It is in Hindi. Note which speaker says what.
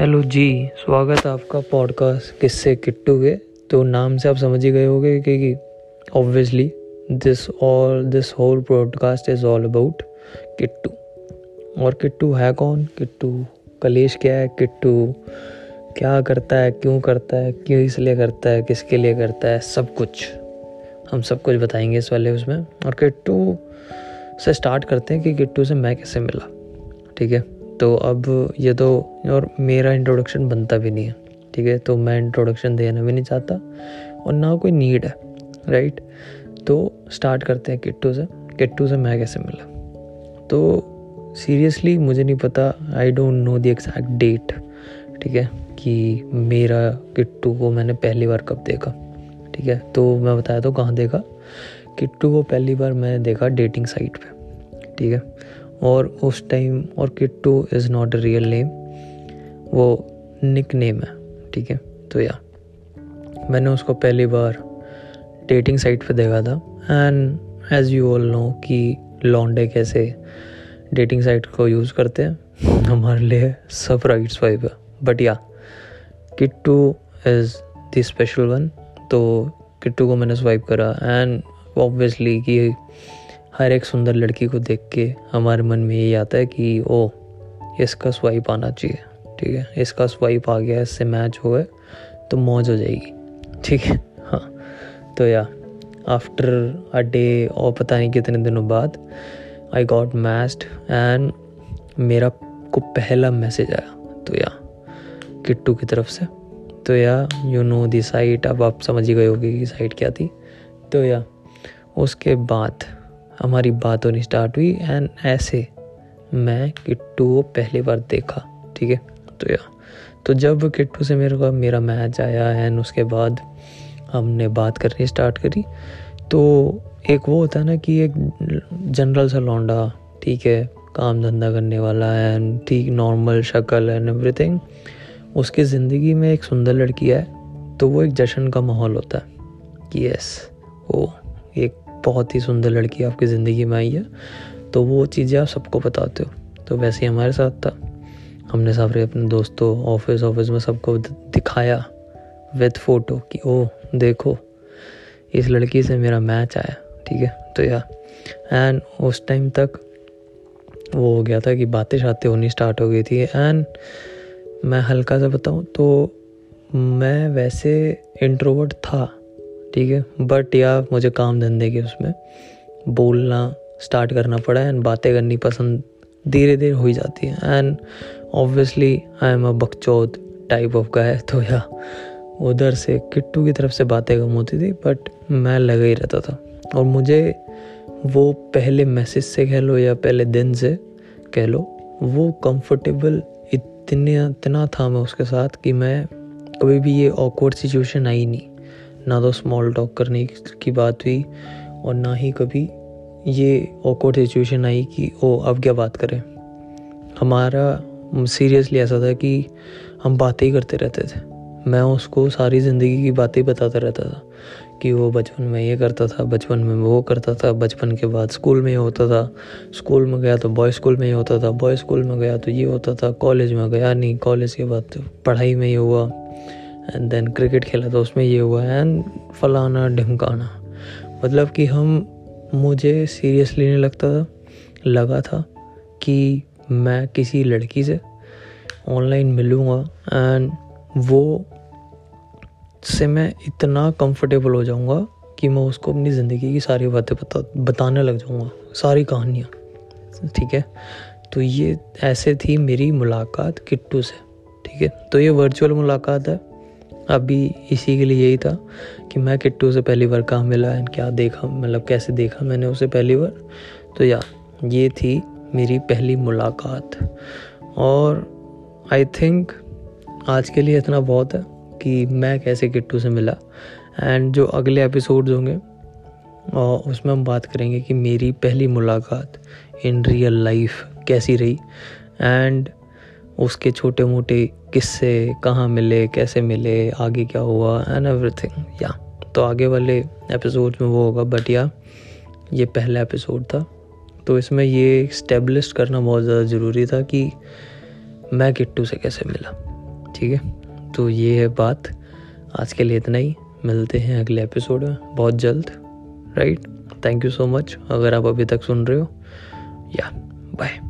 Speaker 1: हेलो जी, स्वागत है आपका पॉडकास्ट किससे किट्टू के। तो नाम से आप समझ ही गए होंगे कि obviously this all this whole podcast is all about Kittu. और किट्टू है कौन? किट्टू कलेश क्या है? किट्टू क्या करता है? क्यों करता है? क्यों इसलिए करता है? किसके लिए करता है? सब कुछ। हम सब कुछ बताएँगे इस वाले उसमें। और किट्टू से स्टार्ट करते हैं कि किट्टू से मैं कैसे मिला। ठीक है? तो अब ये तो और मेरा इंट्रोडक्शन बनता भी नहीं है, ठीक है? तो मैं इंट्रोडक्शन देना भी नहीं चाहता और ना कोई नीड है राइट तो स्टार्ट करते हैं किट्टू से। किट्टू से मैं कैसे मिला? तो सीरियसली मुझे नहीं पता I don't know the exact date ठीक है? कि मेरा किट्टू को मैंने पहली बार कब देखा, ठीक है? तो मैं बताया तो कहाँ देखा? किट्टू को पहली बार मैंने देखा डेटिंग साइट पे, ठीक है? और उस टाइम और Kittu is not a real name वो निक नेम है, ठीक है? तो या मैंने उसको पहली बार डेटिंग साइट पे देखा था। And as you all know कि लॉन्डे कैसे डेटिंग साइट को यूज़ करते हैं, हमारे लिए सब राइट्स वाइब है। But yeah Kittu is the special one तो किट्टू को मैंने स्वाइप करा। एंड ऑब्वियसली कि हर एक सुंदर लड़की को देख के हमारे मन में यही आता है कि ओ इसका स्वाइप आना चाहिए, ठीक है? इसका स्वाइप आ गया, इससे मैच हो गए तो मौज हो जाएगी। ठीक है? हाँ। तो या आफ्टर अ डे और पता नहीं कितने दिनों बाद आई गॉट मैच्ड एंड मेरा को पहला मैसेज आया। तो या, किट्टू की तरफ़ से। तो या यू नो दी साइट अब आप समझ ही गए होगी कि साइट क्या थी। तो या, उसके बाद हमारी बात होनी स्टार्ट हुई एंड ऐसे मैं किट्टू को पहली बार देखा, ठीक है? तो या तो जब किट्टू से मेरे को, मेरा मैच आया एंड उसके बाद हमने बात करनी स्टार्ट करी तो एक वो होता है ना कि एक जनरल सा लौंडा, ठीक है, काम धंधा करने वाला एंड ठीक नॉर्मल शक्ल एंड एवरीथिंग उसकी ज़िंदगी में एक सुंदर लड़की है तो वो एक जश्न का माहौल होता है, कि यस वो बहुत ही सुंदर लड़की आपकी ज़िंदगी में आई है। तो वो चीज़ें आप सबको बताते हो। तो वैसे ही हमारे साथ था। हमने सारे अपने दोस्तों, ऑफ़िस ऑफ़िस में सबको दिखाया विद फ़ोटो कि ओ देखो, इस लड़की से मेरा मैच आया। ठीक है? तो या। एंड उस टाइम तक वो हो गया था कि बातें शातें होनी स्टार्ट हो गई थी। एंड मैं हल्का सा बताऊँ तो मैं वैसे इंट्रोवर्ट था। ठीक है? बट या मुझे काम धंधे के उसमें बोलना स्टार्ट करना पड़ा एंड बातें करनी पसंद धीरे धीरे हो ही जाती है। And obviously I am a बकचौद type of guy तो या उधर से किट्टू की तरफ़ से बातें कम होती थी बट मैं लगा ही रहता था। और मुझे वो पहले मैसेज से कह लो या पहले दिन से कह लो, वो कंफर्टेबल इतने, इतना था मैं उसके साथ कि मैं कभी भी ये ऑकवर्ड सिचुएशन आई नहीं। ना तो स्मॉल टॉक करने की बात हुई और ना ही कभी ये ऑकवर्ड सिचुएशन आई कि, ओ, अब क्या बात करें? हमारा सीरियसली ऐसा था कि हम बातें ही करते रहते थे। मैं उसको सारी ज़िंदगी की बातें बताता रहता था कि वो बचपन में ये करता था, बचपन में वो करता था, बचपन के बाद स्कूल में होता था, स्कूल में गया तो बॉय स्कूल में ही होता था बॉय स्कूल में गया तो ये होता था कॉलेज में गया नहीं कॉलेज के बाद तो पढ़ाई में ही हुआ। एंड देन क्रिकेट खेला तो उसमें ये हुआ है एंड फलाना ढिमकाना। मतलब कि हम, मुझे सीरियसली नहीं लगता था लगा था कि मैं किसी लड़की से ऑनलाइन मिलूँगा एंड वो से मैं इतना कंफर्टेबल हो जाऊँगा कि मैं उसको अपनी ज़िंदगी की सारी बातें बता, बताने लग जाऊँगा, सारी कहानियाँ। ठीक है? तो ये ऐसे थी मेरी मुलाकात किट्टू से। ठीक है? तो ये वर्चुअल मुलाकात है। अभी इसी के लिए यही था कि मैं किट्टू से पहली बार कहाँ मिला एंड क्या देखा मतलब कैसे देखा मैंने उसे पहली बार। तो या, ये थी मेरी पहली मुलाकात। और आई थिंक आज के लिए इतना बहुत है कि मैं कैसे किट्टू से मिला। एंड जो अगले एपिसोड्स होंगे और उसमें हम बात करेंगे कि मेरी पहली मुलाकात इन रियल लाइफ कैसी रही। एंड उसके छोटे मोटे किस्से कहाँ मिले, कैसे मिले, आगे क्या हुआ एंड एवरीथिंग या तो आगे वाले एपिसोड में वो होगा बट या ये पहला एपिसोड था। तो इसमें ये स्टेब्लिश करना बहुत ज़्यादा ज़रूरी था कि मैं किट्टू से कैसे मिला, ठीक है? तो ये है बात। आज के लिए इतना ही। मिलते हैं अगले एपिसोड में। बहुत जल्द right thank you so much अगर आप अभी तक सुन रहे हो या बाय